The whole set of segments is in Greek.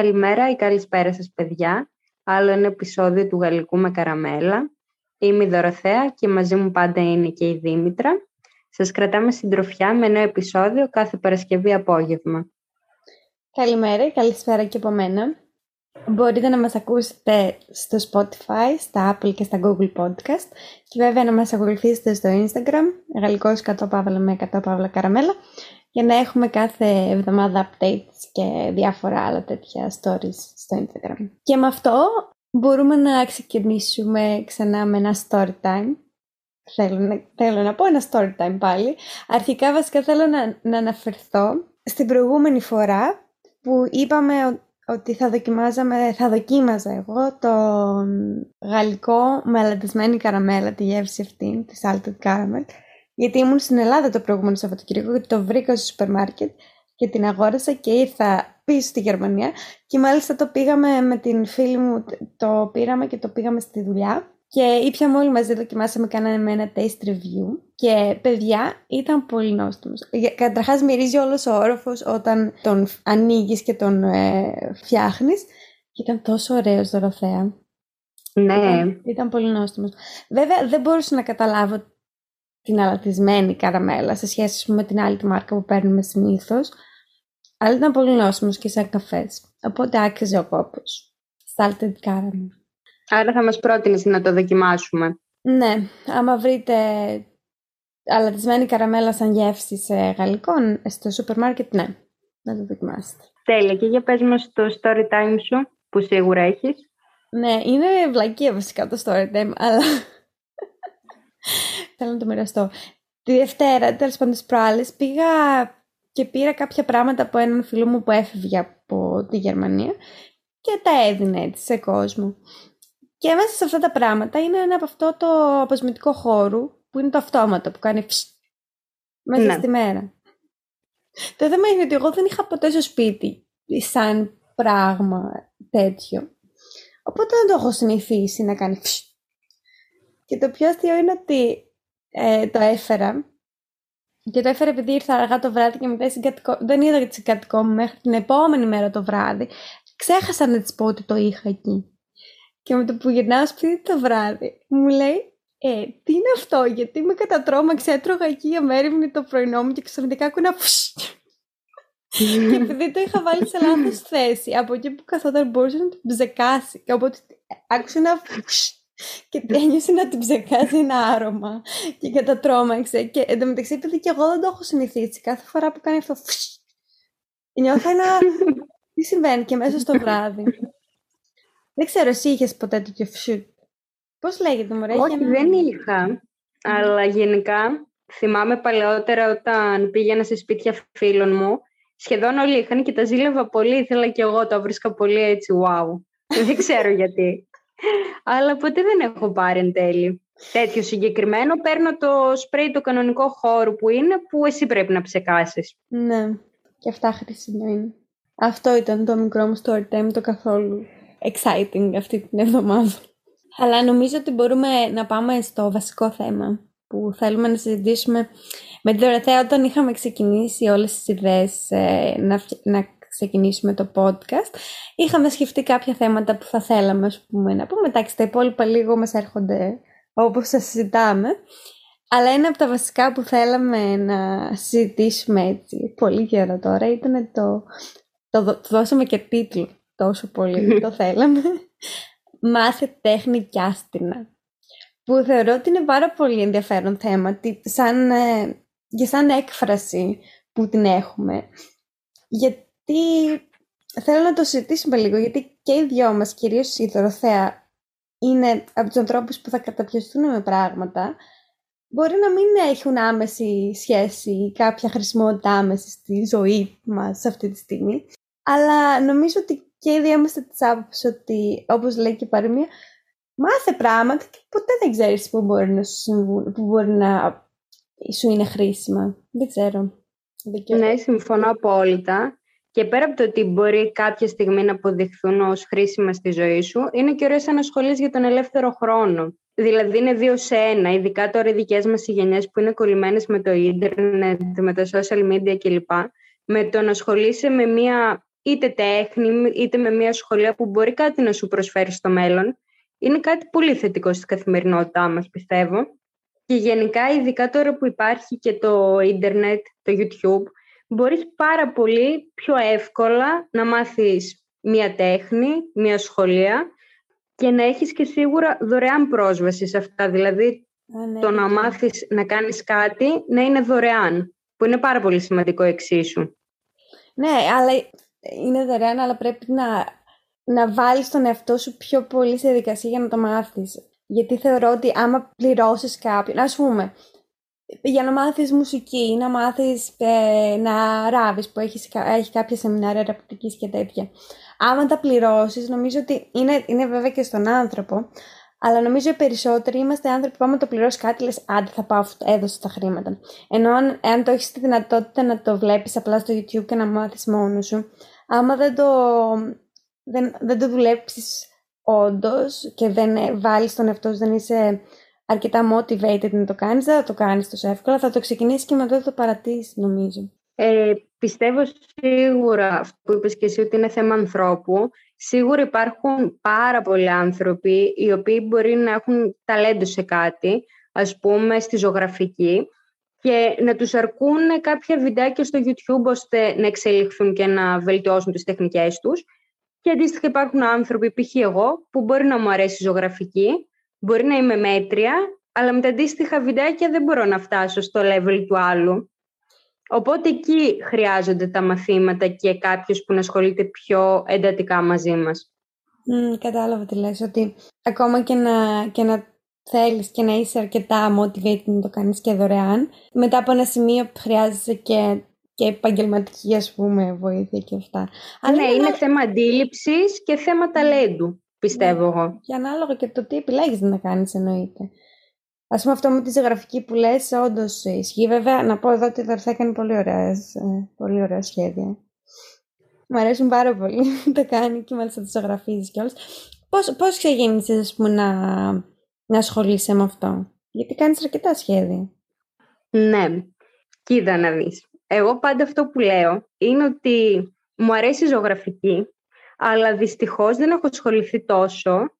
Καλημέρα ή καλησπέρα σας παιδιά. Άλλο ένα επεισόδιο του Γαλλικού με Καραμέλα. Είμαι η Δωροθέα και μαζί μου πάντα είναι και η Δήμητρα. Σας κρατάμε συντροφιά με νέο επεισόδιο κάθε Παρασκευή απόγευμα. Καλημέρα ή καλησπέρα και από μένα. Μπορείτε να μας ακούσετε στο Spotify, στα Apple και στα Google Podcast και βέβαια να μας ακολουθήσετε στο Instagram, γαλλικός 100 παύλα με 100 παύλα καραμέλα για να έχουμε κάθε εβδομάδα updates και διάφορα άλλα τέτοια stories στο Instagram. Και με αυτό μπορούμε να ξεκινήσουμε ξανά με ένα story time. Θέλω να, θέλω να πω ένα story time πάλι. Αρχικά βασικά θέλω να, να αναφερθώ στην προηγούμενη φορά που είπαμε ότι θα δοκιμάζαμε, θα δοκίμαζα εγώ το γαλλικό με αλατισμένη καραμέλα, τη γεύση αυτή, τη salted caramel, γιατί ήμουν στην Ελλάδα το προηγούμενο Σαββατοκύριακο και το βρήκα στο σούπερ μάρκετ και την αγόρασα και ήρθα πίσω στη Γερμανία και μάλιστα το πήγαμε με την φίλη μου, το πήραμε και το πήγαμε στη δουλειά και ήπιαμε όλοι μαζί, δοκιμάσαμε, κάναμε ένα taste review και παιδιά ήταν πολύ νόστιμος. Καταρχάς μυρίζει όλος ο όροφος όταν τον ανοίγεις και τον ε, φτιάχνεις και ήταν τόσο ωραίος Δωροθέα. Ναι. Ήταν, ήταν πολύ νόστιμος. Βέβαια δεν μπορούσα να καταλάβω την αλατισμένη καραμέλα σε σχέση με την άλλη τη μάρκα που παίρνουμε συνήθως. Αλλά ήταν πολύ νόστιμος και σαν καφές. Οπότε άξιζε ο κόπος. Salted caramel. Άρα θα μας πρότεινες να το δοκιμάσουμε. Ναι, άμα βρείτε αλατισμένη καραμέλα σαν γεύση σε γαλλικό, στο σούπερ μάρκετ, ναι, να το δοκιμάσετε. Τέλεια. Και για πες μας το story time σου, που σίγουρα έχεις. Ναι, είναι βλακία βασικά το story time, αλλά θέλω να το μοιραστώ. Τη Δευτέρα, τέλος πάντων τι προάλλε, πήγα και πήρα κάποια πράγματα από έναν φίλο μου που έφευγε από τη Γερμανία και τα έδινε έτσι σε κόσμο. Και μέσα σε αυτά τα πράγματα είναι ένα από αυτό το αποσμητικό χώρο που είναι το αυτόματο που κάνει μέσα ναι. στη μέρα. Το θέμα είναι ότι εγώ δεν είχα ποτέ στο σπίτι σαν πράγμα τέτοιο. Οπότε δεν το έχω συνηθίσει να κάνει Και το πιο αστείο είναι ότι ε, το έφερα και το έφερα επειδή ήρθα αργά το βράδυ και μετά συγκατοικο... δεν είδα τη συγκατοικό μου μέχρι την επόμενη μέρα το βράδυ. Ξέχασα να της πω ότι το είχα εκεί. Και με το που γυρνάω σπίτι το βράδυ, μου λέει, ε, τι είναι αυτό, γιατί με κατατρώμαξε, έτρωγα εκεί αμέριμνη το πρωινό μου και ξαφνικά άκουνα και επειδή το είχα βάλει σε λάθος θέση, από εκεί που καθόταν μπορούσε να την ψεκάσει. Και οπότε άκουσε ένα και ένιωσε να την ψεκάζει ένα άρωμα και κατατρώμαξε. Και εντωμεταξύ, επειδή και εγώ δεν το έχω συνηθίσει, κάθε φορά που κάνει αυτό, νιώθω ένα. Τι συμβαίνει και μέσα στο βράδυ; Δεν ξέρω, εσύ είχες ποτέ τέτοιο φσουτ. Πώς λέγεται, Μωρέ, Όχι, ένα... δεν είχα. Αλλά γενικά θυμάμαι παλαιότερα όταν πήγαινα σε σπίτια φίλων μου, σχεδόν όλοι είχαν και τα ζήλευα πολύ. Ήθελα και εγώ, το βρίσκα πολύ έτσι, wow. δεν ξέρω γιατί. Αλλά ποτέ δεν έχω πάρει εν τέλει. Τέτοιο συγκεκριμένο, παίρνω το σπρέι το κανονικό χώρο που είναι, που εσύ πρέπει να ψεκάσεις. Ναι, και αυτά χρήσιμα είναι. Αυτό ήταν το μικρό μου story time, το καθόλου exciting αυτή την εβδομάδα. Αλλά νομίζω ότι μπορούμε να πάμε στο βασικό θέμα που θέλουμε να συζητήσουμε με τη Δωροθέα όταν είχαμε ξεκινήσει όλες τις ιδέες ε, να, να ξεκινήσουμε το podcast. Είχαμε σκεφτεί κάποια θέματα που θα θέλαμε ας πούμε, να πούμε. Εντάξει, τα υπόλοιπα λίγο μας έρχονται όπως σας συζητάμε. Αλλά ένα από τα βασικά που θέλαμε να συζητήσουμε έτσι πολύ καιρό τώρα ήταν το... Το, το δώσαμε και τίτλο τόσο πολύ, το θέλαμε. Μάθε τέχνη και άστινα. Που θεωρώ ότι είναι πάρα πολύ ενδιαφέρον θέμα, σαν, ε, και σαν έκφραση που την έχουμε. Γιατί θέλω να το συζητήσουμε λίγο, γιατί και οι δυο μας, κυρίως η Δωροθέα, είναι από τους ανθρώπους που θα καταπιαστούν με πράγματα, μπορεί να μην έχουν άμεση σχέση ή κάποια χρησιμότητα άμεσης στη ζωή μας αυτή τη στιγμή. Αλλά νομίζω ότι και ήδη είμαστε τη άποψη ότι, όπως λέει και η παροιμία, μάθε πράγματα και ποτέ δεν ξέρεις που μπορεί να σου που μπορεί να σου είναι χρήσιμα. Δεν ξέρω. Ναι, συμφωνώ απόλυτα. Και πέρα από το ότι μπορεί κάποια στιγμή να αποδειχθούν ως χρήσιμα στη ζωή σου, είναι και ωραίο να ασχολείσαι για τον ελεύθερο χρόνο. Δηλαδή είναι δύο σε ένα, ειδικά τώρα οι δικές μας οι γενιές που είναι κολλημένες με το ίντερνετ, με τα social media κλπ. Με το να ασχολείσαι με μία είτε τέχνη, είτε με μια σχολεία που μπορεί κάτι να σου προσφέρει στο μέλλον, είναι κάτι πολύ θετικό στην καθημερινότητά μας, πιστεύω. Και γενικά, ειδικά τώρα που υπάρχει και το ίντερνετ, το YouTube, μπορείς πάρα πολύ πιο εύκολα να μάθεις μία τέχνη, μία σχολεία και να έχεις και σίγουρα δωρεάν πρόσβαση σε αυτά. Δηλαδή, ναι, το να μάθεις να κάνεις κάτι να είναι δωρεάν, που είναι πάρα πολύ σημαντικό εξίσου. Ναι, αλλά είναι δωρεάν, αλλά πρέπει να, να βάλεις τον εαυτό σου πιο πολύ σε δικασία για να το μάθεις. Γιατί θεωρώ ότι άμα πληρώσεις κάποιον, ας πούμε, για να μάθεις μουσική ή να μάθεις ε, να ράβεις που έχεις, έχει κάποια σεμινάρια ραπτικής και τέτοια. Άμα τα πληρώσεις, νομίζω ότι είναι, είναι βέβαια και στον άνθρωπο, αλλά νομίζω οι περισσότεροι είμαστε άνθρωποι που άμα το πληρώσεις κάτι, λες άντε θα πάω, έδωσε τα χρήματα. Ενώ αν, αν το έχεις τη δυνατότητα να το βλέπεις απλά στο YouTube και να μάθεις μόνος σου, άμα δεν το, δεν, δεν το δουλέψεις όντως και δεν βάλεις τον εαυτό σου, δεν είσαι αρκετά motivated να το κάνεις, δεν θα το κάνεις τόσο εύκολα, θα το ξεκινήσεις και μετά θα το παρατήσεις νομίζω. Ε, πιστεύω σίγουρα αυτό που είπες και εσύ ότι είναι θέμα ανθρώπου. Σίγουρα υπάρχουν πάρα πολλοί άνθρωποι οι οποίοι μπορεί να έχουν ταλέντο σε κάτι, ας πούμε στη ζωγραφική, και να τους αρκούν κάποια βιντεάκια στο YouTube ώστε να εξελιχθούν και να βελτιώσουν τις τεχνικές τους. Και αντίστοιχα υπάρχουν άνθρωποι, π.χ. εγώ, που μπορεί να μου αρέσει η ζωγραφική, μπορεί να είμαι μέτρια, αλλά με τα αντίστοιχα βιντεάκια δεν μπορώ να φτάσω στο level του άλλου. Οπότε εκεί χρειάζονται τα μαθήματα και κάποιος που να ασχολείται πιο εντατικά μαζί μας. Mm, κατάλαβα τι λες, ότι ακόμα και να, και να θέλεις και να είσαι αρκετά motivated να το κάνεις και δωρεάν, μετά από ένα σημείο χρειάζεσαι και, και επαγγελματική ας πούμε βοήθεια και αυτά. ναι, είναι θέμα αντίληψης και θέμα ταλέντου, πιστεύω ναι. εγώ. Και ανάλογα και το τι επιλέγεις να κάνεις εννοείται. Α πούμε αυτό με τη ζωγραφική που λες, όντως ισχύει. Βέβαια, να πω εδώ ότι η Δωρθέ κάνει πολύ ωραία, ε, πολύ ωραία σχέδια. Μου αρέσουν πάρα πολύ. τα κάνει και μάλιστα τι ζωγραφίζεις κιόλας. Πώς, πώς ξεκίνησες, πούμε, να, να ασχολείσαι με αυτό; Γιατί κάνεις αρκετά σχέδια. Ναι. Κοίτα να δεις. Εγώ πάντα αυτό που λέω είναι ότι μου αρέσει η ζωγραφική, αλλά δυστυχώς δεν έχω ασχοληθεί τόσο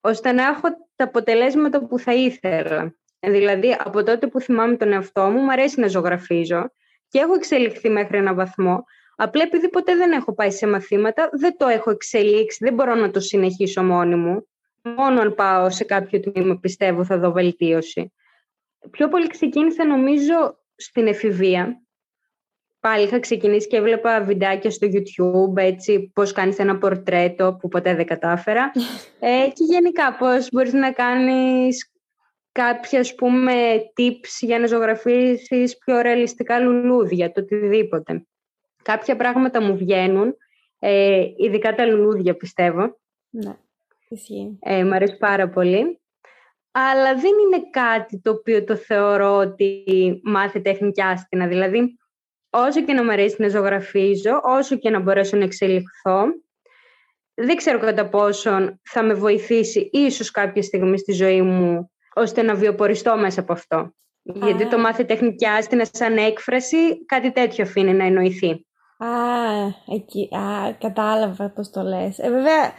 ώστε να έχω τα αποτελέσματα που θα ήθελα. Δηλαδή, από τότε που θυμάμαι τον εαυτό μου, μου αρέσει να ζωγραφίζω και έχω εξελιχθεί μέχρι ένα βαθμό. Απλά επειδή ποτέ δεν έχω πάει σε μαθήματα, δεν το έχω εξελίξει, δεν μπορώ να το συνεχίσω μόνη μου. Μόνο αν πάω σε κάποιο τμήμα, πιστεύω, θα δω βελτίωση. Πιο πολύ ξεκίνησα, νομίζω, στην εφηβεία, Πάλι είχα ξεκινήσει και έβλεπα βιντεάκια στο YouTube, έτσι, πώς κάνεις ένα πορτρέτο που ποτέ δεν κατάφερα. ε, και γενικά πώς μπορείς να κάνεις κάποια, ας πούμε, tips για να ζωγραφίσεις πιο ρεαλιστικά λουλούδια, το οτιδήποτε. Κάποια πράγματα μου βγαίνουν, ε, ειδικά τα λουλούδια πιστεύω. Ναι, ισχύει. Ε, μ' αρέσει πάρα πολύ. Αλλά δεν είναι κάτι το οποίο το θεωρώ ότι μάθε τέχνη άστινα. Δηλαδή, όσο και να μου αρέσει να ζωγραφίζω, όσο και να μπορέσω να εξελιχθώ, δεν ξέρω κατά πόσον θα με βοηθήσει ίσως κάποια στιγμή στη ζωή μου ώστε να βιοποριστώ μέσα από αυτό. Γιατί το μάθε τεχνική άστινα σαν έκφραση, κάτι τέτοιο αφήνει να εννοηθεί. Α, εκεί, α, κατάλαβα πώς το λες. Ε, βέβαια,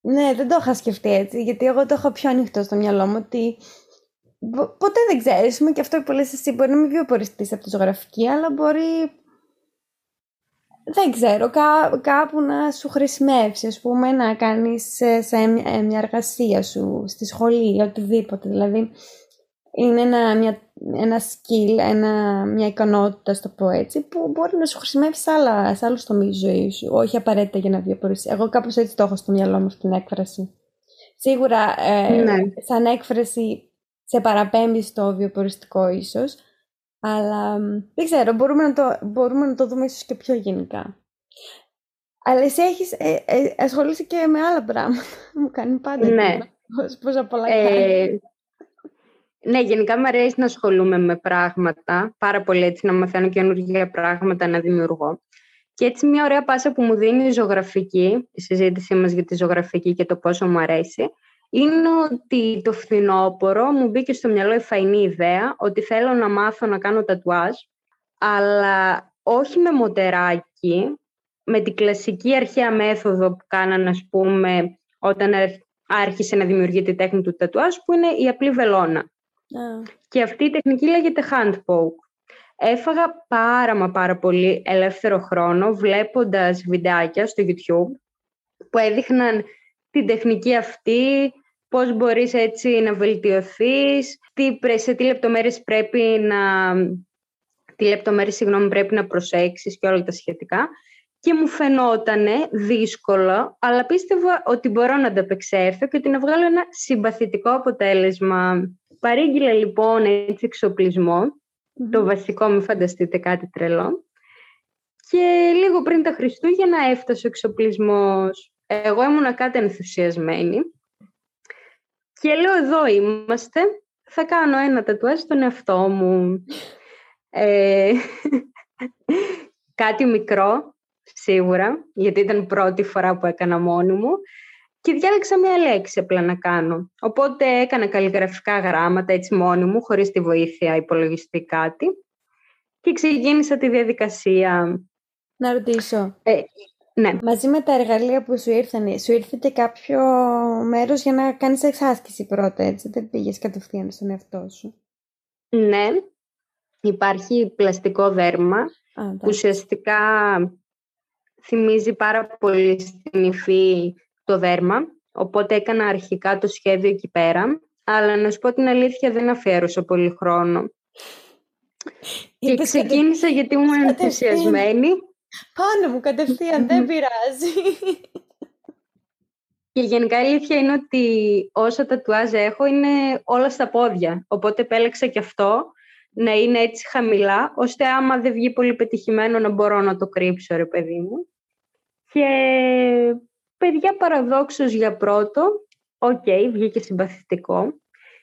ναι, δεν το είχα σκεφτεί έτσι, γιατί εγώ το έχω πιο ανοιχτό στο μυαλό μου ότι ποτέ δεν ξέρεις. και αυτό που λες εσύ μπορεί να μην βιοποριστεί από τη ζωγραφική, αλλά μπορεί. Δεν ξέρω, κά, κάπου να σου χρησιμεύσει, ας πούμε, να κάνεις σε, σε μια εργασία σου, στη σχολή, οτιδήποτε. Δηλαδή, είναι ένα, μια, ένα skill, ένα, μια ικανότητα, στο πω έτσι, που μπορεί να σου χρησιμεύσει σε, άλλα, σε άλλους τομείς ζωής σου, όχι απαραίτητα για να βιοποριστεί. Εγώ κάπως έτσι το έχω στο μυαλό μου στην έκφραση. Σίγουρα, ε, ναι. σαν έκφραση σε παραπέμπει στο βιοποριστικό ίσως, αλλά δεν ξέρω, μπορούμε να το, μπορούμε να το δούμε ίσως και πιο γενικά. Αλλά εσύ έχεις ε, ε, ασχολήσει και με άλλα πράγματα. Μου κάνει πάντα ναι. πόσα πολλά ε, Ναι, γενικά μου αρέσει να ασχολούμαι με πράγματα, πάρα πολύ έτσι, να μαθαίνω καινούργια πράγματα, να δημιουργώ. Και έτσι μια ωραία πάσα που μου δίνει η ζωγραφική, η συζήτησή μας για τη ζωγραφική και το πόσο μου αρέσει, είναι ότι το φθινόπωρο μου μπήκε στο μυαλό η φαϊνή ιδέα ότι θέλω να μάθω να κάνω τατουάζ, αλλά όχι με μοτεράκι, με την κλασική αρχαία μέθοδο που κάνανε, ας πούμε, όταν άρχισε να δημιουργεί τη τέχνη του τατουάζ, που είναι η απλή βελόνα. Και αυτή η τεχνική λέγεται hand poke. Έφαγα πάρα μα πάρα πολύ ελεύθερο χρόνο βλέποντας βιντεάκια στο YouTube που έδειχναν την τεχνική αυτή, πώς μπορείς έτσι να βελτιωθείς, τι, σε τι λεπτομέρειες πρέπει να, τι λεπτομέρειες, συγγνώμη, πρέπει να προσέξεις και όλα τα σχετικά. Και μου φαινόταν δύσκολο, αλλά πίστευα ότι μπορώ να ανταπεξέλθω και ότι να βγάλω ένα συμπαθητικό αποτέλεσμα. Παρήγγειλα λοιπόν έτσι το βασικό, μην φανταστείτε κάτι τρελό. Και λίγο πριν τα Χριστούγεννα έφτασε ο εξοπλισμός. Εγώ ήμουν κάτι ενθουσιασμένη και λέω εδώ είμαστε, θα κάνω ένα τατουάζ στον εαυτό μου. Ε, κάτι μικρό, σίγουρα, γιατί ήταν πρώτη φορά που έκανα μόνη μου και διάλεξα μια λέξη απλά να κάνω. Οπότε έκανα καλλιγραφικά γράμματα έτσι μόνη μου, χωρίς τη βοήθεια υπολογιστή κάτι και ξεκίνησα τη διαδικασία. Να ρωτήσω. Ε, ναι. Μαζί με τα εργαλεία που σου ήρθαν, σου ήρθε και κάποιο μέρος για να κάνεις εξάσκηση πρώτα, έτσι, δεν πήγες κατευθείαν στον εαυτό σου. Ναι, υπάρχει πλαστικό δέρμα, που ουσιαστικά θυμίζει πάρα πολύ στην υφή το δέρμα, οπότε έκανα αρχικά το σχέδιο εκεί πέρα, αλλά να σου πω την αλήθεια δεν αφιέρωσα πολύ χρόνο. και ξεκίνησα γιατί ήμουν ενθουσιασμένη πάνω μου κατευθείαν, δεν πειράζει. Και γενικά η αλήθεια είναι ότι όσα τατουάζ έχω είναι όλα στα πόδια. Οπότε επέλεξα και αυτό να είναι έτσι χαμηλά, ώστε άμα δεν βγει πολύ πετυχημένο να μπορώ να το κρύψω, ρε παιδί μου. Και παιδιά παραδόξως για πρώτο, OK, okay, βγήκε συμπαθητικό.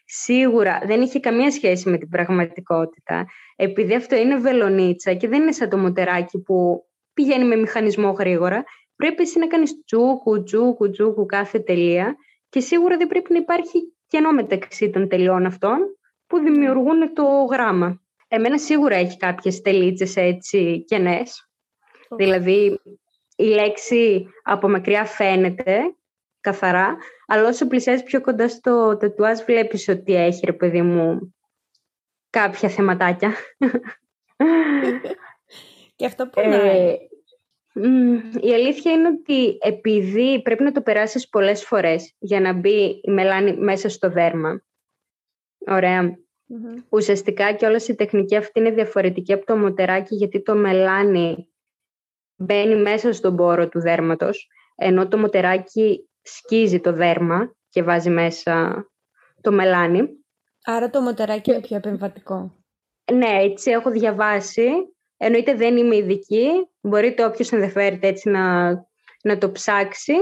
Σίγουρα δεν είχε καμία σχέση με την πραγματικότητα, επειδή αυτό είναι βελονίτσα και δεν είναι σαν το μοτεράκι που πηγαίνει με μηχανισμό γρήγορα. Πρέπει εσύ να κάνεις τσούκου, τσούκου, τσούκου κάθε τελεία και σίγουρα δεν πρέπει να υπάρχει κενό μεταξύ των τελειών αυτών που δημιουργούν το γράμμα. Εμένα σίγουρα έχει κάποιες τελίτσες έτσι κενές. Δηλαδή η λέξη από μακριά φαίνεται καθαρά, αλλά όσο πλησιάζει πιο κοντά στο τετουάζ βλέπεις ότι έχει ρε παιδί μου κάποια θεματάκια. Και αυτό που ε, η αλήθεια είναι ότι επειδή πρέπει να το περάσεις πολλές φορές για να μπει η μελάνη μέσα στο δέρμα. Ωραία. Mm-hmm. Ουσιαστικά και όλη η τεχνική αυτή είναι διαφορετική από το μοτεράκι γιατί το μελάνι μπαίνει μέσα στον πόρο του δέρματος ενώ το μοτεράκι σκίζει το δέρμα και βάζει μέσα το μελάνι. Άρα το μοτεράκι είναι πιο επεμβατικό. Ναι, έτσι έχω διαβάσει Εννοείται δεν είμαι ειδική, μπορείτε όποιος ενδιαφέρεται έτσι να, να το ψάξει,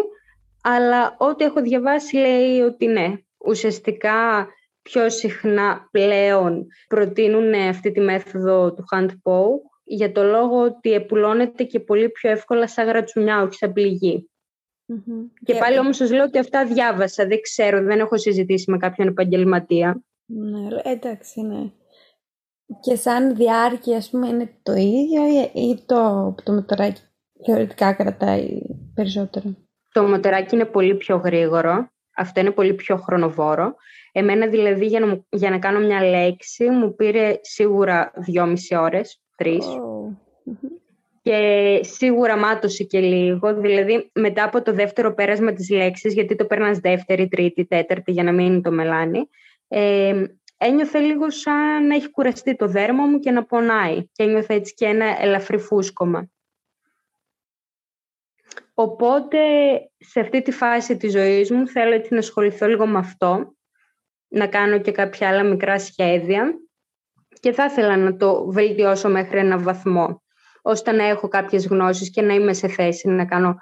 αλλά ό,τι έχω διαβάσει λέει ότι ναι, ουσιαστικά πιο συχνά πλέον προτείνουν αυτή τη μέθοδο του hand poke για το λόγο ότι επουλώνεται και πολύ πιο εύκολα σαν γρατσουνιά, όχι σαν πληγή. Και πάλι όμως σας λέω ότι αυτά διάβασα, δεν ξέρω, δεν έχω συζητήσει με κάποιον επαγγελματία. Ναι, εντάξει, ναι. Και σαν διάρκεια, ας πούμε, είναι το ίδιο ή το, το μοτεράκι θεωρητικά κρατάει περισσότερο; Το μοτεράκι είναι πολύ πιο γρήγορο. Αυτό είναι πολύ πιο χρονοβόρο. Εμένα δηλαδή για να, για να κάνω μια λέξη μου πήρε σίγουρα δυόμιση ώρες, τρεις. Και σίγουρα μάτωσε και λίγο. Δηλαδή μετά από το δεύτερο πέρασμα της λέξης, γιατί το παίρνας δεύτερη, τρίτη, τέταρτη για να μείνει το μελάνι, ε, ένιωθε λίγο σαν να έχει κουραστεί το δέρμα μου και να πονάει και ένιωθε έτσι και ένα ελαφρύ φούσκωμα. Οπότε σε αυτή τη φάση της ζωής μου θέλω έτσι να ασχοληθώ λίγο με αυτό, να κάνω και κάποια άλλα μικρά σχέδια και θα ήθελα να το βελτιώσω μέχρι ένα βαθμό, ώστε να έχω κάποιες γνώσεις και να είμαι σε θέση να κάνω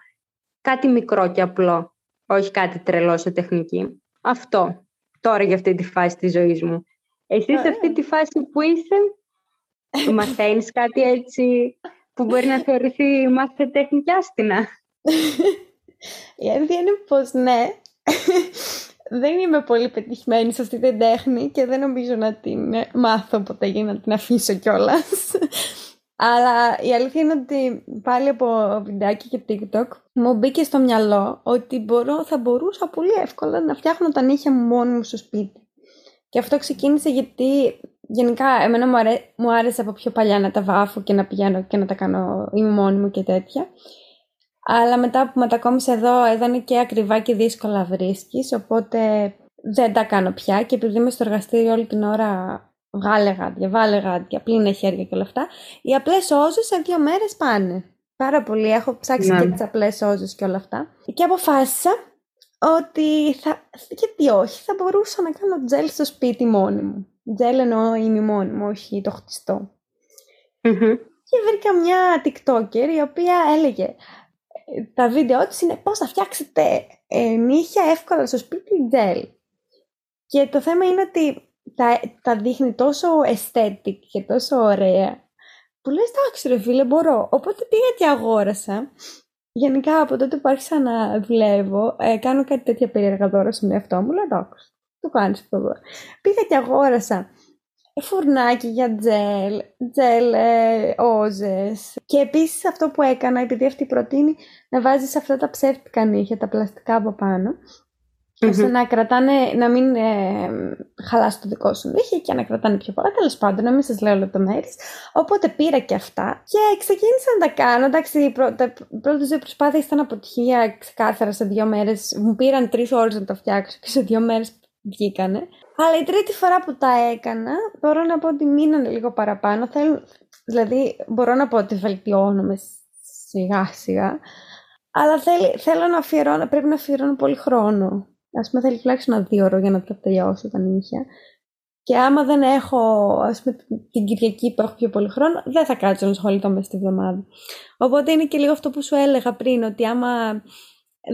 κάτι μικρό και απλό, όχι κάτι τρελό σε τεχνική. Αυτό τώρα για αυτή τη φάση της ζωής μου. Εσύ σε αυτή τη φάση που είσαι, μαθαίνεις κάτι έτσι που μπορεί να θεωρηθεί μάθημα τέχνη άστινα; Η αλήθεια είναι πως ναι. δεν είμαι πολύ πετυχημένη σε αυτή την τέχνη και δεν νομίζω να την μάθω ποτέ για να την αφήσω κιόλας. Αλλά η αλήθεια είναι ότι πάλι από βιντεάκι και TikTok μου μπήκε στο μυαλό ότι μπορώ, θα μπορούσα πολύ εύκολα να φτιάχνω τα νύχια μου μόνη μου στο σπίτι. Και αυτό ξεκίνησε γιατί γενικά εμένα μου, αρέ... μου άρεσε από πιο παλιά να τα βάφω και να πηγαίνω και να τα κάνω είμαι μόνη μου και τέτοια. Αλλά μετά που μετακόμισα εδώ έδανε και ακριβά και δύσκολα βρίσκεις, οπότε δεν τα κάνω πια και επειδή είμαι στο εργαστήριο όλη την ώρα βγάλε γάντια, βάλε γάντια, πλύνε χέρια και όλα αυτά, οι απλές όζες σε δύο μέρες πάνε. Πάρα πολύ, έχω ψάξει ναι. και τις απλές όζες και όλα αυτά. Και αποφάσισα ότι θα, γιατί όχι, θα μπορούσα να κάνω τζέλ στο σπίτι μόνη μου. Τζέλ εννοώ είμαι μόνη μου, όχι το χτιστό. Και βρήκα μια TikToker η οποία έλεγε τα βίντεο της είναι πώς θα φτιάξετε ε, νύχια εύκολα στο σπίτι τζέλ. Και το θέμα είναι ότι τα, τα δείχνει τόσο aesthetic και τόσο ωραία που λες εντάξει ρε φίλε μπορώ. Οπότε πήγα και αγόρασα. Γενικά από τότε που άρχισα να δουλεύω, ε, κάνω κάτι τέτοια περίεργα δώρα στον εαυτό μου, λέω εντάξει, το κάνεις αυτό εδώ. Πήγα και αγόρασα φουρνάκι για τζελ, τζελ ε, όζες. Και επίσης αυτό που έκανα, επειδή αυτή προτείνει να βάζεις αυτά τα ψεύτικα νύχια, τα πλαστικά από πάνω, mm-hmm. ώστε να κρατάνε, να μην ε, χαλάσει το δικό σου νύχια και να κρατάνε πιο πολλά. Τέλος πάντων, να μην σας λέω λεπτομέρειες. Οπότε πήρα και αυτά και ξεκίνησα να τα κάνω. Εντάξει, τα πρώτε δύο προσπάθειε ήταν αποτυχία ξεκάθαρα σε δύο μέρες. Μου πήραν τρεις ώρες να τα φτιάξω και σε δύο μέρες βγήκανε. Αλλά η τρίτη φορά που τα έκανα, μπορώ να πω ότι μείνανε λίγο παραπάνω. Θέλω, δηλαδή, μπορώ να πω ότι βελτιώνομαι σιγά σιγά. Αλλά θέλω να αφιερώνω, πρέπει να αφιερώνω πολύ χρόνο. Α πούμε, θέλει τουλάχιστον ένα δύο ώρο για να τα τελειώσω τα νύχια. Και άμα δεν έχω, ας πούμε, την Κυριακή που έχω πιο πολύ χρόνο, δεν θα κάτσω να ασχοληθώ μέσα στη βδομάδα. Οπότε είναι και λίγο αυτό που σου έλεγα πριν, ότι άμα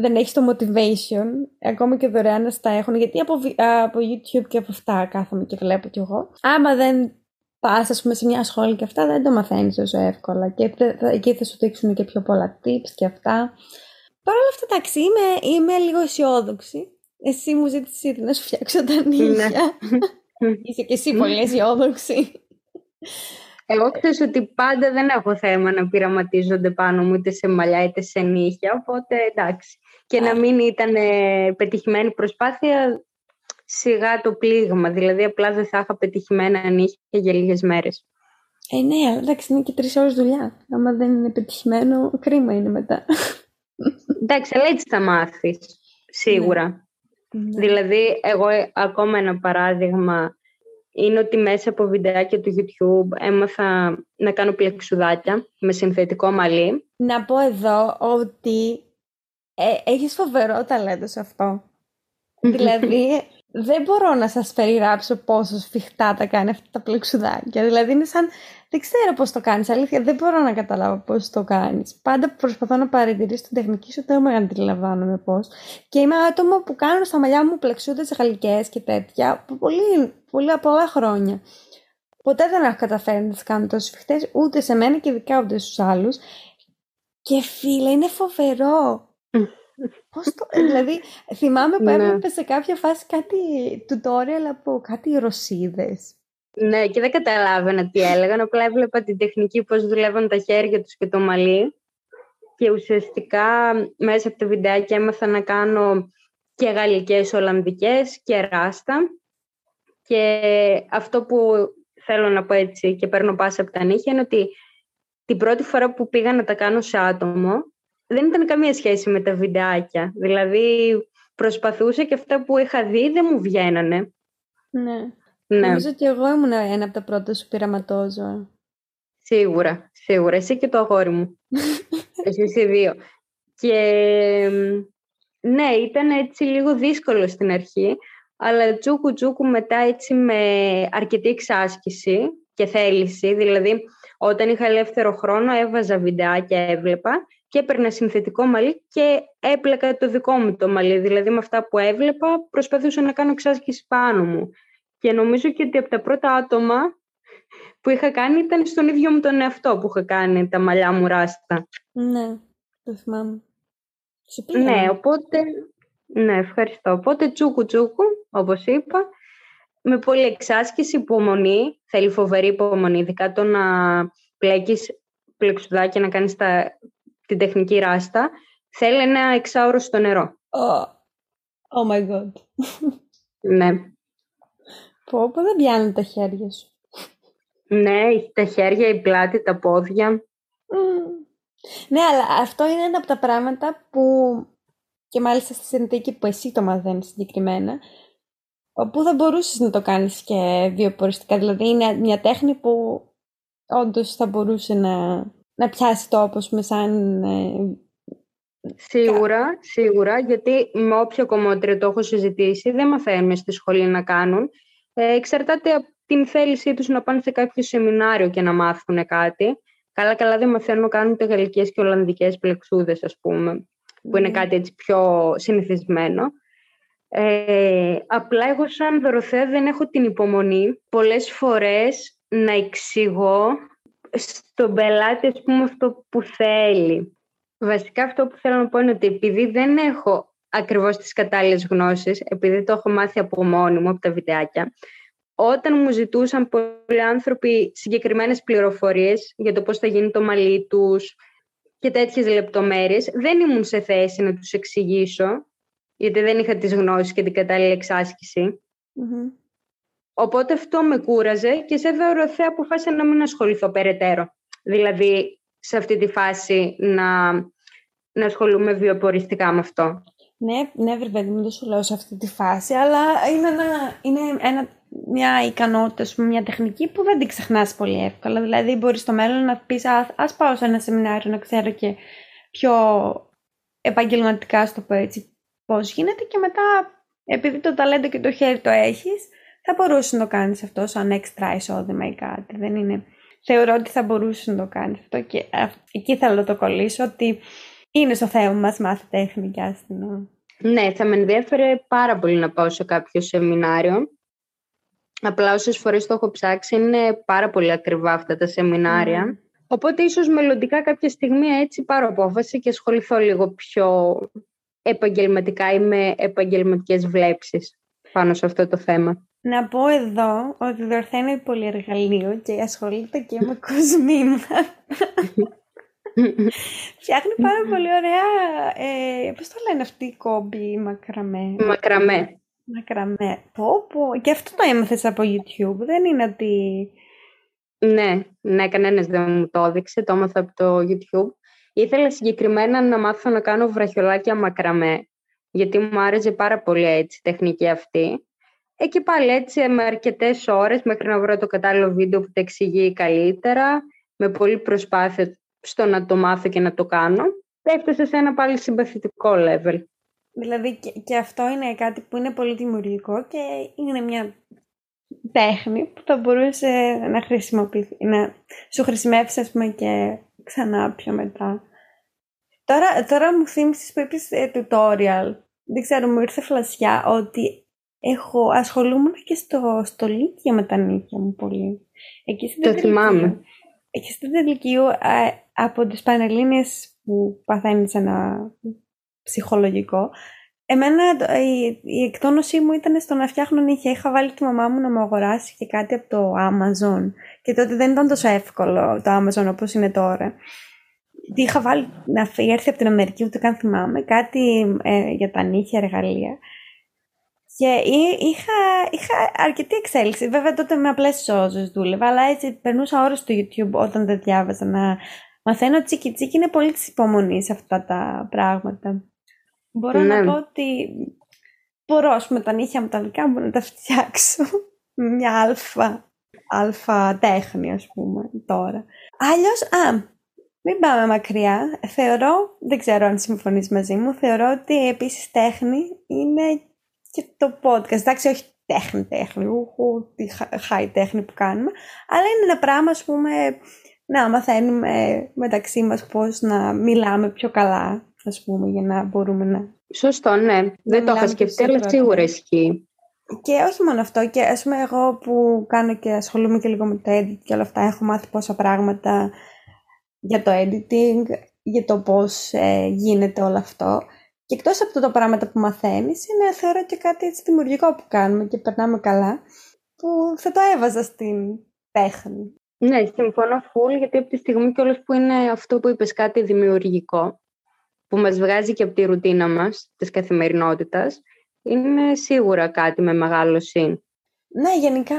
δεν έχεις το motivation, ακόμα και δωρεάν να στα έχουν, γιατί από, από YouTube και από αυτά κάθομαι και βλέπω κι εγώ. Άμα δεν πας, ας πούμε, σε μια σχόλη και αυτά, δεν το μαθαίνεις τόσο εύκολα. Και εκεί θα σου δείξουν και πιο πολλά tips και αυτά. Παρ' όλα αυτά, εντάξει, είμαι, είμαι λίγο αισιόδοξη. Εσύ μου ζήτησε ήδη να σου φτιάξω τα νύχια. Ναι. Είσαι και εσύ πολύ αισιόδοξη. Εγώ ξέρω ότι πάντα δεν έχω θέμα να πειραματίζονται πάνω μου είτε σε μαλλιά είτε σε νύχια, οπότε εντάξει. Και να μην ήταν πετυχημένη προσπάθεια, σιγά το πλήγμα. Δηλαδή, απλά δεν θα είχα πετυχημένα νύχια για λίγες μέρες. Ε, ναι, αλλά εντάξει, είναι και τρεις ώρες δουλειά. Άμα δεν είναι πετυχημένο, κρίμα είναι μετά. Εντάξει, αλλά έτσι θα μάθεις. Σίγουρα. Ναι. Δηλαδή, εγώ ακόμα ένα παράδειγμα είναι ότι μέσα από βιντεάκια του YouTube έμαθα να κάνω πλεξουδάκια με συνθετικό μαλλί. Να πω εδώ ότι ε, έχεις φοβερό ταλέντο σε αυτό. δηλαδή, δεν μπορώ να σας περιγράψω πόσο σφιχτά τα κάνει αυτά τα πλεξουδάκια. Δηλαδή, είναι σαν... Δεν ξέρω πώς το κάνεις, αλήθεια. Δεν μπορώ να καταλάβω πώς το κάνεις. Πάντα προσπαθώ να παρατηρήσω την τεχνική σου, δεν με αντιλαμβάνομαι πώς. Και είμαι άτομο που κάνω στα μαλλιά μου πλεξούδες γαλλικές και τέτοια, πολύ, πολύ πολλά χρόνια. Ποτέ δεν έχω καταφέρει να τις κάνω τόσο σφιχτές, ούτε σε μένα και ειδικά ούτε στου άλλους. Και φίλε, είναι φοβερό. Πώς το... δηλαδή, θυμάμαι που ναι. έβλεπε σε κάποια φάση κάτι tutorial από κάτι ρωσίδες. Ναι, και δεν καταλάβαινα τι έλεγαν, απλά έβλεπα την τεχνική πώς δουλεύαν τα χέρια τους και το μαλλί και ουσιαστικά μέσα από τα βιντεάκια έμαθα να κάνω και γαλλικές Ολλανδικές και ράστα και αυτό που θέλω να πω έτσι και παίρνω πάσα από τα νύχια είναι ότι την πρώτη φορά που πήγα να τα κάνω σε άτομο δεν ήταν καμία σχέση με τα βιντεάκια. Δηλαδή προσπαθούσα και αυτά που είχα δει δεν μου βγαίνανε. Ναι. ναι. Νομίζω ότι εγώ ήμουν ένα από τα πρώτα σου πειραματόζωα. Σίγουρα, σίγουρα. Εσύ και το αγόρι μου. Εσύ οι δύο. Και ναι, ήταν έτσι λίγο δύσκολο στην αρχή, αλλά τσούκου τσούκου μετά έτσι με αρκετή εξάσκηση και θέληση. Δηλαδή, όταν είχα ελεύθερο χρόνο έβαζα βιντεάκια, έβλεπα και έπαιρνα συνθετικό μαλλί και έπλεκα το δικό μου το μαλλί. Δηλαδή με αυτά που έβλεπα προσπαθούσα να κάνω εξάσκηση πάνω μου. Και νομίζω και ότι από τα πρώτα άτομα που είχα κάνει ήταν στον ίδιο μου τον εαυτό που είχα κάνει τα μαλλιά μου ράστα. Ναι, το θυμάμαι. Ναι, οπότε... Ναι, ευχαριστώ. Οπότε τσούκου τσούκου, όπως είπα, με πολύ εξάσκηση, υπομονή, θέλει φοβερή υπομονή, ειδικά το να πλέκεις πλεξουδάκια να κάνεις τα, την τεχνική ράστα, θέλει ένα εξάωρο στο νερό. Oh, oh my god. Ναι. Πω, πω δεν πιάνουν τα χέρια σου. Ναι, τα χέρια, η πλάτη, τα πόδια. Ναι, αλλά αυτό είναι ένα από τα πράγματα που και μάλιστα στη συνθήκη που εσύ το μαθαίνεις συγκεκριμένα, όπου θα μπορούσες να το κάνεις και βιοποριστικά. Δηλαδή είναι μια τέχνη που όντως θα μπορούσε να, να πιάσει το όπως με σαν... Ε, σίγουρα, σίγουρα, γιατί με όποιο κομμότριο το έχω συζητήσει δεν μαθαίνουν στη σχολή να κάνουν. Ε, εξαρτάται από την θέλησή τους να πάνε σε κάποιο σεμινάριο και να μάθουν κάτι. Καλά, καλά δεν μαθαίνουν να κάνουν τα γαλλικές και ολλανδικές πλεξούδες, ας πούμε, που είναι ναι. κάτι έτσι πιο συνηθισμένο. Ε, απλά εγώ σαν Δωροθέα δεν έχω την υπομονή πολλές φορές να εξηγώ στον πελάτη ας πούμε αυτό που θέλει. Βασικά αυτό που θέλω να πω είναι ότι επειδή δεν έχω ακριβώς τις κατάλληλες γνώσεις, επειδή το έχω μάθει από μόνη μου, από τα βιντεάκια, όταν μου ζητούσαν πολλοί άνθρωποι συγκεκριμένες πληροφορίες για το πώς θα γίνει το μαλλί τους και τέτοιες λεπτομέρειες, δεν ήμουν σε θέση να τους εξηγήσω, γιατί δεν είχα τις γνώσεις και την κατάλληλη Οπότε αυτό με κούραζε και σε Δωροθέα αποφάσισα να μην ασχοληθώ περαιτέρω. Δηλαδή, σε αυτή τη φάση να, να ασχολούμαι βιοποριστικά με αυτό. Ναι, ναι, βέβαια, δεν το σου λέω σε αυτή τη φάση, αλλά είναι, ένα, είναι ένα, μια ικανότητα, μια τεχνική που δεν την ξεχνάς πολύ εύκολα. Δηλαδή, μπορείς στο μέλλον να πεις, ας πάω σε ένα σεμινάριο να ξέρω και πιο επαγγελματικά, στο πω έτσι, πώς γίνεται και μετά, επειδή το ταλέντο και το χέρι το έχεις, θα μπορούσες να το κάνεις αυτό σαν έξτρα εισόδημα ή κάτι. Δεν είναι... Θεωρώ ότι θα μπορούσες να το κάνεις αυτό και εκεί θέλω να το κολλήσω ότι είναι στο θέμα μας μάθει τέχνη και άστινο. Ναι, θα με ενδιαφέρε πάρα πολύ να πάω σε κάποιο σεμινάριο. Απλά όσες φορές το έχω ψάξει είναι πάρα πολύ ακριβά αυτά τα σεμινάρια. Οπότε ίσως μελλοντικά κάποια στιγμή έτσι πάρω απόφαση και ασχοληθώ λίγο πιο επαγγελματικά ή με επαγγελματικές βλέψεις πάνω σε αυτό το θέμα. Να πω εδώ ότι δορθαίνει πολυεργαλείο και ασχολείται και με κοσμήμα. Φτιάχνει πάρα πολύ ωραία, ε, πώς το λένε αυτή η κόμπη, μακραμέ; Μακραμέ. Μακραμέ. Πω, πω. Και αυτό το έμαθες από YouTube, δεν είναι ότι... Ναι, ναι, κανένας δεν μου το έδειξε, το έμαθα από το YouTube. Ήθελα συγκεκριμένα να μάθω να κάνω βραχιολάκια μακραμέ, γιατί μου άρεσε πάρα πολύ έτσι η τεχνική αυτή. Εκεί πάλι έτσι με αρκετές ώρες μέχρι να βρω το κατάλληλο βίντεο που τα εξηγεί καλύτερα, με πολλή προσπάθεια στο να το μάθω και να το κάνω, έφτασε σε ένα πάλι συμπαθητικό level. Δηλαδή και, αυτό είναι κάτι που είναι πολύ δημιουργικό και είναι μια τέχνη που θα μπορούσε να χρησιμοποιηθεί, να σου χρησιμεύσει ας πούμε και ξανά πιο μετά. Τώρα, τώρα μου θύμισες που είπες ε, tutorial. Δεν ξέρω, μου ήρθε φλασιά ότι έχω, ασχολούμαι και στο, στο Λύκειο με τα νύχια μου πολύ. Εκεί το θυμάμαι. Εκεί στην Τελικίου, από τις Πανελλήνιες που παθαίνεις ένα ψυχολογικό, εμένα η, η εκτόνωσή μου ήταν στο να φτιάχνω νύχια. Είχα βάλει τη μαμά μου να μου αγοράσει και κάτι από το Amazon. Και τότε δεν ήταν τόσο εύκολο το Amazon όπως είναι τώρα. Τι είχα βάλει να έρθει από την Αμερική, ούτε καν θυμάμαι, κάτι ε, για τα νύχια εργαλεία. Και είχα, είχα αρκετή εξέλιξη. Βέβαια τότε με απλές σώζε δούλευα, αλλά έτσι περνούσα ώρες στο YouTube όταν δεν διάβαζα να μαθαίνω τσίκι τσίκι. Είναι πολύ της υπομονής αυτά τα πράγματα. Μπορώ να ναι. πω ότι μπορώ, ας πούμε, τα νύχια μου τα δικά μου να τα φτιάξω. Μια αλφα, αλφα τέχνη, ας πούμε, τώρα. Αλλιώς, α, μην πάμε μακριά. Θεωρώ, δεν ξέρω αν συμφωνείς μαζί μου, θεωρώ ότι επίσης τέχνη είναι και το podcast. Εντάξει, όχι τέχνη, τέχνη, ουχου, τη high τέχνη που κάνουμε, αλλά είναι ένα πράγμα, ας πούμε, να μαθαίνουμε μεταξύ μας πώς να μιλάμε πιο καλά, ας πούμε, για να μπορούμε να... Σωστό, ναι. Δεν το είχα σκεφτεί, αλλά σίγουρα ισχύει. Και όχι μόνο αυτό, και ας πούμε εγώ που κάνω και ασχολούμαι και λίγο με το edit και όλα αυτά, έχω μάθει πόσα πράγματα για το editing, για το πώς ε, γίνεται όλο αυτό. Και εκτός από τα πράγματα που μαθαίνεις, είναι θεωρώ και κάτι έτσι δημιουργικό που κάνουμε και περνάμε καλά, που θα το έβαζα στην τέχνη. Ναι, συμφωνώ full, γιατί από τη στιγμή και όλος που είναι αυτό που είπες κάτι δημιουργικό, που μας βγάζει και από τη ρουτίνα μας, της καθημερινότητας, είναι σίγουρα κάτι με μεγάλο συν. Ναι, γενικά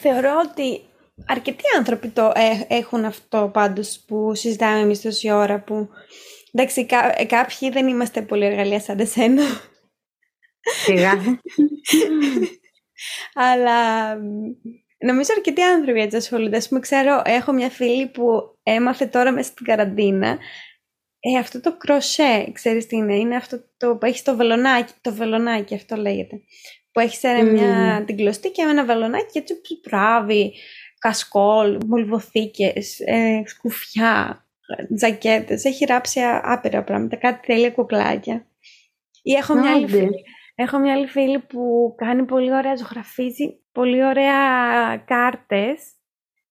θεωρώ ότι αρκετοί άνθρωποι το έχουν αυτό πάντως που συζητάμε εμείς τόση ώρα που εντάξει κά, κάποιοι δεν είμαστε πολύ εργαλεία σαν εσένα. Σιγά. Αλλά νομίζω αρκετοί άνθρωποι έτσι ασχολούνται. Ας πούμε, ξέρω, έχω μια φίλη που έμαθε τώρα μέσα στην καραντίνα ε, αυτό το κροσέ, ξέρεις τι είναι, είναι αυτό το που έχει το βελονάκι, το βελονάκι αυτό λέγεται, που έχει σε μια την κλωστή και ένα βελονάκι και έτσι πράβει κασκόλ, μολυβοθήκες, ε, σκουφιά, τζακέτες, έχει ράψει άπειρα πράγματα, κάτι τέλεια κουκλάκια. Ή έχω μια, άλλη φίλη, έχω μια άλλη φίλη που κάνει πολύ ωραία, ζωγραφίζει πολύ ωραία κάρτες,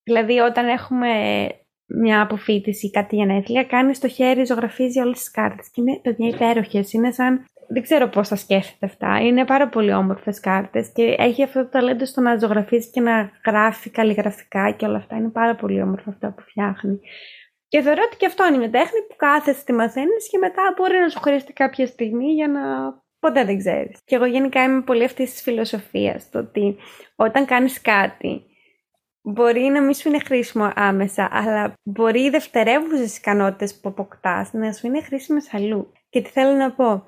δηλαδή όταν έχουμε μια αποφύτιση ή κάτι γενέθλια, κάνει στο χέρι, ζωγραφίζει όλες τις κάρτες και είναι παιδιά υπέροχες, είναι σαν δεν ξέρω πώς τα σκέφτεται αυτά. Είναι πάρα πολύ όμορφες κάρτες και έχει αυτό το ταλέντο στο να ζωγραφίζει και να γράφει καλλιγραφικά και όλα αυτά. Είναι πάρα πολύ όμορφα αυτά που φτιάχνει. Και θεωρώ ότι και αυτό είναι μια τέχνη που κάθεσαι τη μαθαίνεις και μετά μπορεί να σου χρειαστεί κάποια στιγμή για να. Ποτέ δεν ξέρεις. Και εγώ γενικά είμαι πολύ αυτή της φιλοσοφίας. Το ότι όταν κάνεις κάτι, μπορεί να μην σου είναι χρήσιμο άμεσα, αλλά μπορεί οι δευτερεύουσες ικανότητες που αποκτάς να σου είναι χρήσιμες αλλού. Και τι θέλω να πω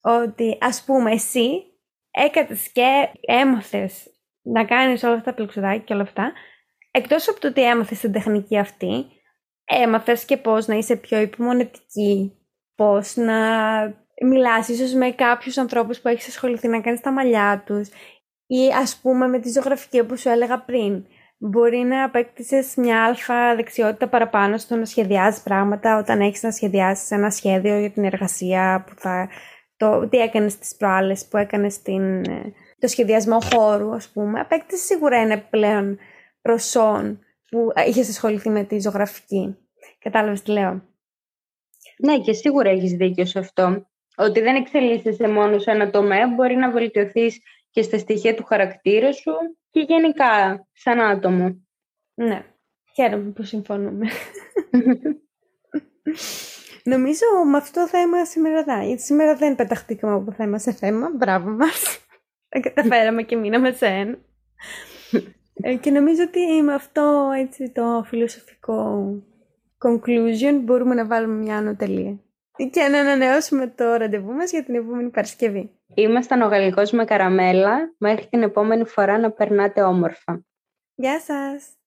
ότι ας πούμε εσύ έκατες και έμαθες να κάνεις όλα αυτά τα πλουξουδάκια και όλα αυτά, εκτός από το ότι έμαθες την τεχνική αυτή, έμαθες και πώς να είσαι πιο υπομονετική, πώς να μιλάς ίσως με κάποιους ανθρώπους που έχεις ασχοληθεί να κάνεις τα μαλλιά τους ή ας πούμε με τη ζωγραφική όπως σου έλεγα πριν. Μπορεί να απέκτησες μια αλφα δεξιότητα παραπάνω στο να σχεδιάζεις πράγματα όταν έχεις να σχεδιάσεις ένα σχέδιο για την εργασία που θα το τι έκανες τις προάλλες που έκανες την, ε, το σχεδιασμό χώρου ας πούμε, απέκτησες σίγουρα ένα πλέον προσόν που είχες ασχοληθεί με τη ζωγραφική. Κατάλαβες τι λέω; Ναι και σίγουρα έχεις δίκιο σε αυτό. Ότι δεν εξελίσσεσαι μόνο σε ένα τομέα, μπορεί να βελτιωθείς και στα στοιχεία του χαρακτήρα σου και γενικά σαν άτομο. Ναι, χαίρομαι που συμφωνούμε. Νομίζω με αυτό το θέμα σήμερα θα. Γιατί σήμερα δεν πεταχτήκαμε από θέμα σε θέμα. Μπράβο μας. Τα καταφέραμε και μείναμε σε ένα. Ε, και νομίζω ότι με αυτό έτσι, το φιλοσοφικό conclusion μπορούμε να βάλουμε μια ανωτελεία. Και να ανανεώσουμε το ραντεβού μας για την επόμενη Παρασκευή. Ήμασταν ο Γαλλικός με καραμέλα. Μέχρι την επόμενη φορά να περνάτε όμορφα. Γεια σας!